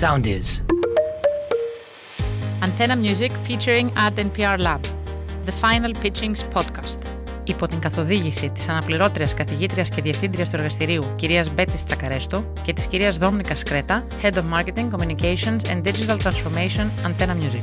Sound is. Antenna Music featuring Ad NPR Lab. The Final Pitchings Podcast. Υπό την καθοδήγηση της αναπληρώτριας καθηγήτριας και διευθύντριας του εργαστηρίου κυρίας Μπέτης Τσακαρέστο και της κυρίας Δόμνικα Σκρέτα, Head of Marketing, Communications and Digital Transformation Antenna Music.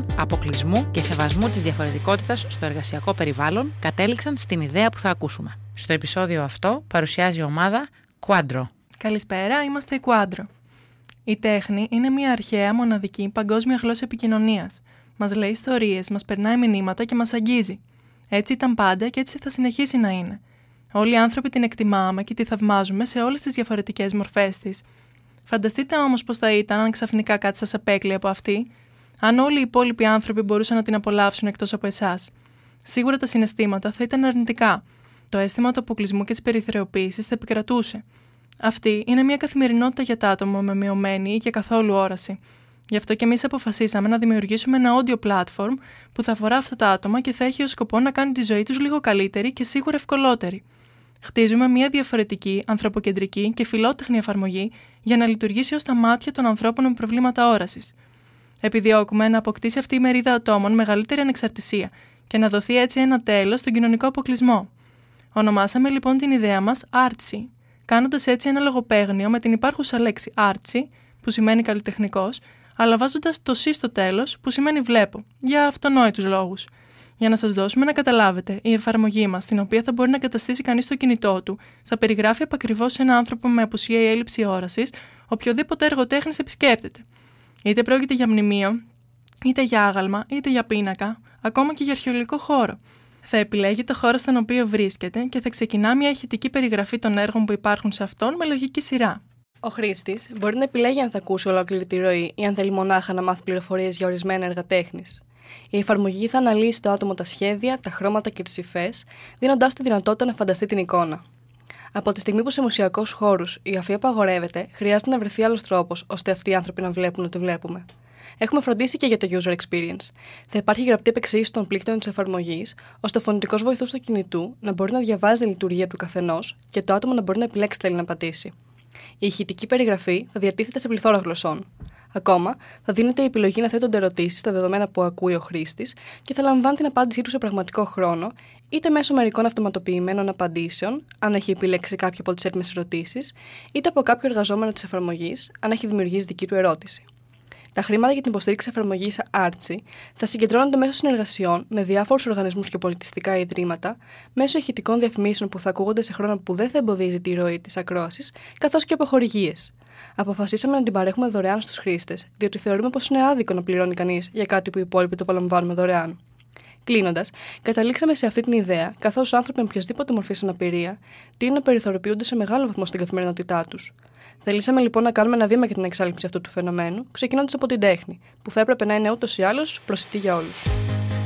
αποκλεισμού και σεβασμού της διαφορετικότητας στο εργασιακό περιβάλλον, κατέληξαν στην ιδέα που θα ακούσουμε. Στο επεισόδιο αυτό παρουσιάζει η ομάδα Quadro. Καλησπέρα, είμαστε η Quadro. Η τέχνη είναι μια αρχαία, μοναδική, παγκόσμια γλώσσα επικοινωνίας. Μας λέει ιστορίες, μας περνάει μηνύματα και μας αγγίζει. Έτσι ήταν πάντα και έτσι θα συνεχίσει να είναι. Όλοι οι άνθρωποι την εκτιμάμε και τη θαυμάζουμε σε όλες τις διαφορετικές μορφές της. Φανταστείτε όμως πώ θα ήταν αν ξαφνικά κάτι σας απέκλει από αυτή αν όλοι οι υπόλοιποι άνθρωποι μπορούσαν να την απολαύσουν εκτός από εσάς. Σίγουρα τα συναισθήματα θα ήταν αρνητικά. Το αίσθημα του αποκλεισμού και της περιθωριοποίηση θα επικρατούσε. Αυτή είναι μια καθημερινότητα για τα άτομα με μειωμένη ή και καθόλου όραση. Γι' αυτό και εμείς αποφασίσαμε να δημιουργήσουμε ένα audio platform που θα αφορά αυτά τα άτομα και θα έχει ως σκοπό να κάνει τη ζωή τους λίγο καλύτερη και σίγουρα ευκολότερη. Χτίζουμε μια διαφορετική, ανθρωποκεντρική και φιλότεχνη εφαρμογή για να λειτουργήσει ως τα μάτια των ανθρώπων με προβλήματα όρασης. Επιδιώκουμε να αποκτήσει αυτή η μερίδα ατόμων μεγαλύτερη ανεξαρτησία και να δοθεί έτσι ένα τέλος στον κοινωνικό αποκλεισμό. Ονομάσαμε λοιπόν την ιδέα μας Artsy, κάνοντας έτσι ένα λογοπαίγνιο με την υπάρχουσα λέξη Artsy, που σημαίνει καλλιτεχνικός, αλλά βάζοντας το C στο τέλος, που σημαίνει βλέπω, για αυτονόητους λόγους. Για να σας δώσουμε να καταλάβετε, η εφαρμογή μας, την οποία θα μπορεί να καταστήσει κανείς στο κινητό του, θα περιγράφει επακριβώς ένα άνθρωπο με απουσία ή έλλειψη όρασης, οποιοδήποτε έργο τέχνη επισκέπτεται. Είτε πρόκειται για μνημείο, είτε για άγαλμα, είτε για πίνακα, ακόμα και για αρχαιολογικό χώρο. Θα επιλέγει το χώρο στον οποίο βρίσκεται και θα ξεκινά μια ηχητική περιγραφή των έργων που υπάρχουν σε αυτόν με λογική σειρά. Ο χρήστης μπορεί να επιλέγει αν θα ακούσει ολόκληρη τη ροή ή αν θέλει μονάχα να μάθει πληροφορίες για ορισμένα έργα τέχνης. Η εφαρμογή θα αναλύσει το άτομο τα σχέδια, τα χρώματα και τις υφές, δίνοντάς του δυνατότητα να φανταστεί την εικόνα. Από τη στιγμή που σε μουσιακούς χώρους η αφή απαγορεύεται, χρειάζεται να βρεθεί άλλος τρόπος ώστε αυτοί οι άνθρωποι να βλέπουν ότι βλέπουμε. Έχουμε φροντίσει και για το user experience. Θα υπάρχει γραπτή επεξήγηση των πλήκτων της εφαρμογής, ώστε ο φωνητικός βοηθός του κινητού να μπορεί να διαβάζει τη λειτουργία του καθενός και το άτομο να μπορεί να επιλέξει θέλει να πατήσει. Η ηχητική περιγραφή θα διατίθεται σε πληθώρα γλωσσών. Ακόμα, θα δίνεται η επιλογή να θέτονται ερωτήσεις στα δεδομένα που ακούει ο χρήστης και θα λαμβάνει την απάντησή τους σε πραγματικό χρόνο, είτε μέσω μερικών αυτοματοποιημένων απαντήσεων, αν έχει επιλέξει κάποια από τις έτοιμες ερωτήσεις, είτε από κάποιο εργαζόμενο της εφαρμογής, αν έχει δημιουργήσει δική του ερώτηση. Τα χρήματα για την υποστήριξη εφαρμογής Artsy θα συγκεντρώνονται μέσω συνεργασιών με διάφορους οργανισμούς και πολιτιστικά ιδρύματα, μέσω ηχητικών διαφημίσεων που θα ακούγονται σε χρόνο που δεν θα εμποδίζει τη ροή της ακρόασης, καθώς και από χορηγίες αποφασίσαμε να την παρέχουμε δωρεάν στους χρήστες, διότι θεωρούμε πως είναι άδικο να πληρώνει κανείς για κάτι που οι υπόλοιποι το απολαμβάνουμε δωρεάν. Κλείνοντας, καταλήξαμε σε αυτή την ιδέα, καθώς άνθρωποι με οποιασδήποτε μορφή αναπηρία τείνουν να περιθωριοποιούνται σε μεγάλο βαθμό στην καθημερινότητά τους. Θελήσαμε λοιπόν να κάνουμε ένα βήμα για την εξάλληψη αυτού του φαινομένου, ξεκινώντας από την τέχνη, που θα έπρεπε να είναι ούτως ή άλλως προσιτή για όλους.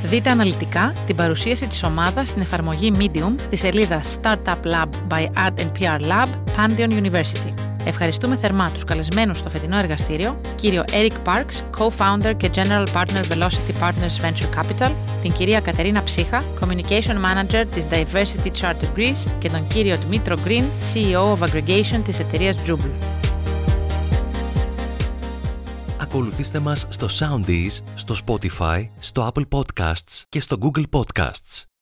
Δείτε αναλυτικά την παρουσίαση της ομάδας στην εφαρμογή Medium της σελίδας Startup Lab by Ad PR Lab, Pantheon University. Ευχαριστούμε θερμά τους καλεσμένους στο φετινό εργαστήριο, κύριο Eric Parks, co-founder και general partner Velocity Partners Venture Capital, την κυρία Κατερίνα Ψύχα, communication manager της Diversity Charter Greece και τον κύριο Dmitro Green, CEO of Aggregation της εταιρείας Jubel. Ακολουθήστε μας στο Soundees, στο Spotify, στο Apple Podcasts και στο Google Podcasts.